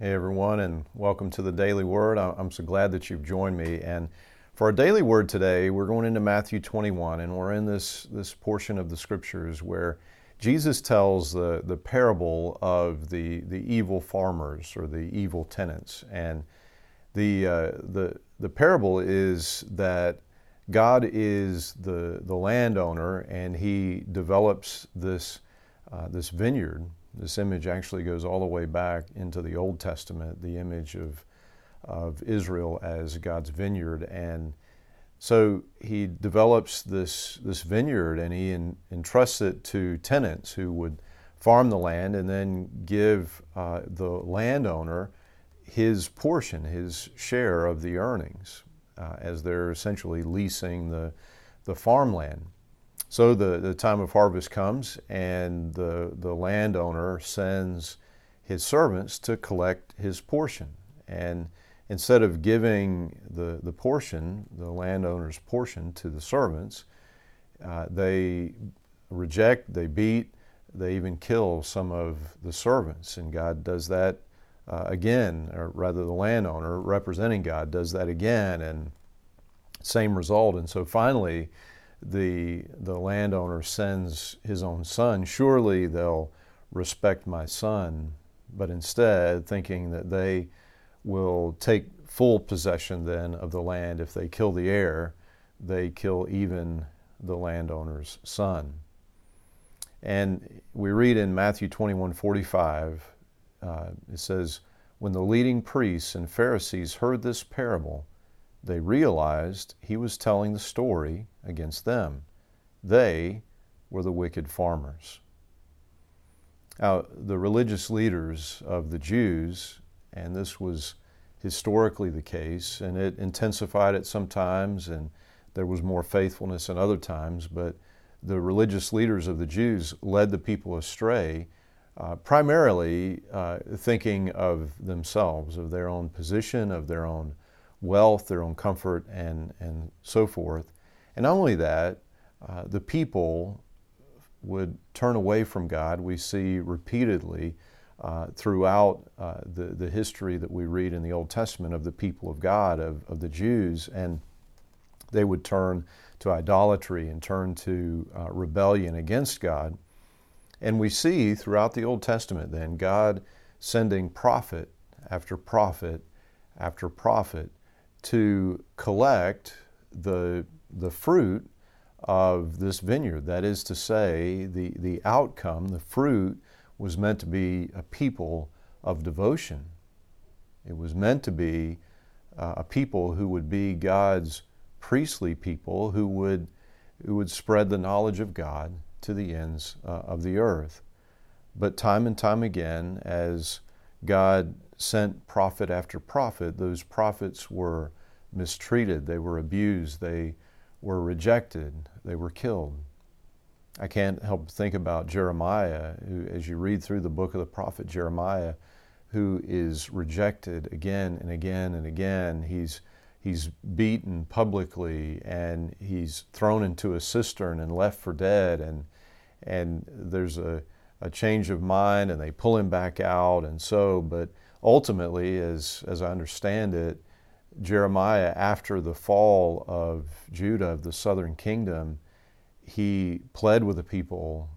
Hey, everyone, and welcome to the Daily Word. I'm so glad that you've joined me. And for our daily word today, we're going into Matthew 21, and we're in this, this portion of the scriptures where Jesus tells the, the parable of the, the evil farmers or the evil tenants. And the, uh, the, the parable is that God is the, the landowner and he develops this, uh, this vineyard this image actually goes all the way back into the Old Testament, the image of, of Israel as God's vineyard. And so he develops this, this vineyard and he en, entrusts it to tenants who would farm the land and then give uh, the landowner his portion, his share of the earnings, uh, as they're essentially leasing the, the farmland. So the, the time of harvest comes, and the, the landowner sends his servants to collect his portion. And instead of giving the, the portion, the landowner's portion, to the servants, uh, they reject, they beat, they even kill some of the servants. And God does that uh, again, or rather, the landowner representing God does that again, and same result. And so finally, the, the landowner sends his own son, surely they'll respect my son. But instead, thinking that they will take full possession then of the land if they kill the heir, they kill even the landowner's son. And we read in Matthew 21 45, uh, it says, When the leading priests and Pharisees heard this parable, they realized he was telling the story against them. They were the wicked farmers. Now, the religious leaders of the Jews, and this was historically the case, and it intensified at some times, and there was more faithfulness in other times, but the religious leaders of the Jews led the people astray, uh, primarily uh, thinking of themselves, of their own position, of their own wealth, their own comfort, and, and so forth. And not only that, uh, the people would turn away from God. We see repeatedly uh, throughout uh, the, the history that we read in the Old Testament of the people of God, of, of the Jews, and they would turn to idolatry and turn to uh, rebellion against God. And we see throughout the Old Testament then God sending prophet after prophet after prophet to collect the, the fruit of this vineyard. That is to say, the, the outcome, the fruit, was meant to be a people of devotion. It was meant to be uh, a people who would be God's priestly people who would, who would spread the knowledge of God to the ends uh, of the earth. But time and time again, as God sent prophet after prophet, those prophets were mistreated, they were abused, they were rejected, they were killed. I can't help but think about Jeremiah, who, as you read through the book of the prophet Jeremiah, who is rejected again and again and again. He's, he's beaten publicly and he's thrown into a cistern and left for dead. And, and there's a, a change of mind and they pull him back out. And so, but ultimately, as, as I understand it, Jeremiah, after the fall of Judah, of the southern kingdom, he pled with the people,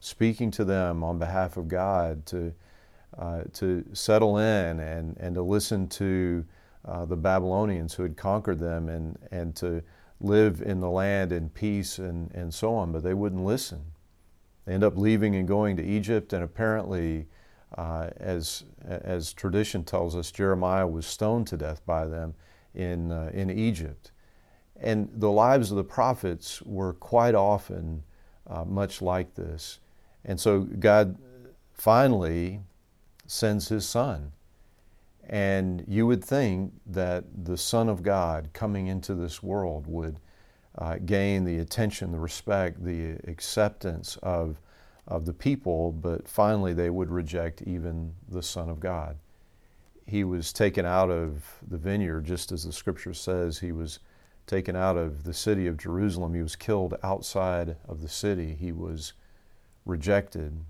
speaking to them on behalf of God to, uh, to settle in and, and to listen to uh, the Babylonians who had conquered them and, and to live in the land in peace and, and so on, but they wouldn't listen. They end up leaving and going to Egypt, and apparently uh, as, as tradition tells us, Jeremiah was stoned to death by them in, uh, in Egypt. And the lives of the prophets were quite often uh, much like this. And so God finally sends his son. And you would think that the Son of God coming into this world would uh, gain the attention, the respect, the acceptance of of the people, but finally they would reject even the Son of God. He was taken out of the vineyard, just as the scripture says he was taken out of the city of Jerusalem. He was killed outside of the city. He was rejected.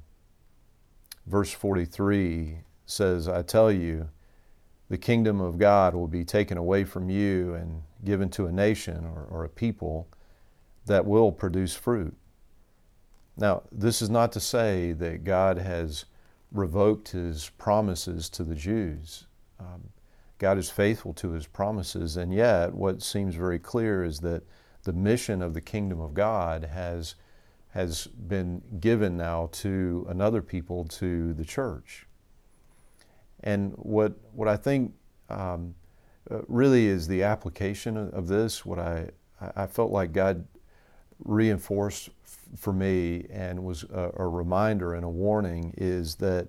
Verse 43 says, I tell you, the kingdom of God will be taken away from you and given to a nation or, or a people that will produce fruit. Now, this is not to say that God has revoked his promises to the Jews. Um, God is faithful to his promises, and yet what seems very clear is that the mission of the kingdom of God has, has been given now to another people, to the church. And what, what I think um, uh, really is the application of, of, this, what I, I felt like God reinforced for me and was a, a reminder and a warning is that,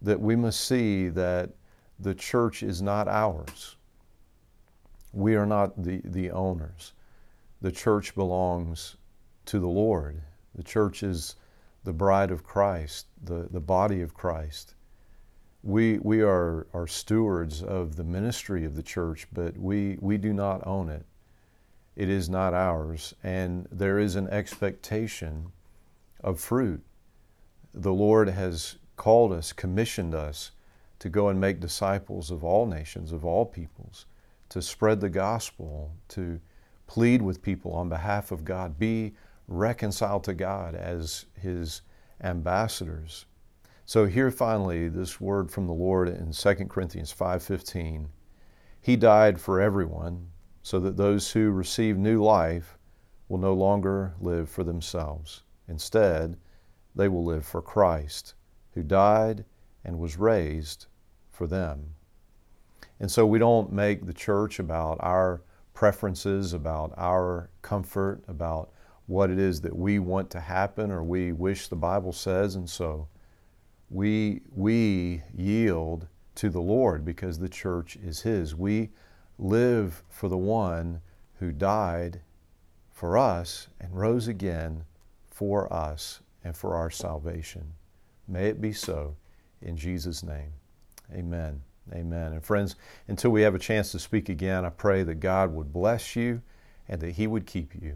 that we must see that the church is not ours. We are not the, the owners. The church belongs to the Lord. The church is the bride of Christ, the, the body of Christ we, we are, are stewards of the ministry of the church, but we, we do not own it. It is not ours, and there is an expectation of fruit. The Lord has called us, commissioned us to go and make disciples of all nations, of all peoples, to spread the gospel, to plead with people on behalf of God, be reconciled to God as His ambassadors. So here finally this word from the Lord in 2 Corinthians 5:15. He died for everyone so that those who receive new life will no longer live for themselves. Instead, they will live for Christ, who died and was raised for them. And so we don't make the church about our preferences, about our comfort, about what it is that we want to happen or we wish the Bible says, and so we, we yield to the Lord because the church is His. We live for the one who died for us and rose again for us and for our salvation. May it be so in Jesus' name. Amen. Amen. And friends, until we have a chance to speak again, I pray that God would bless you and that He would keep you.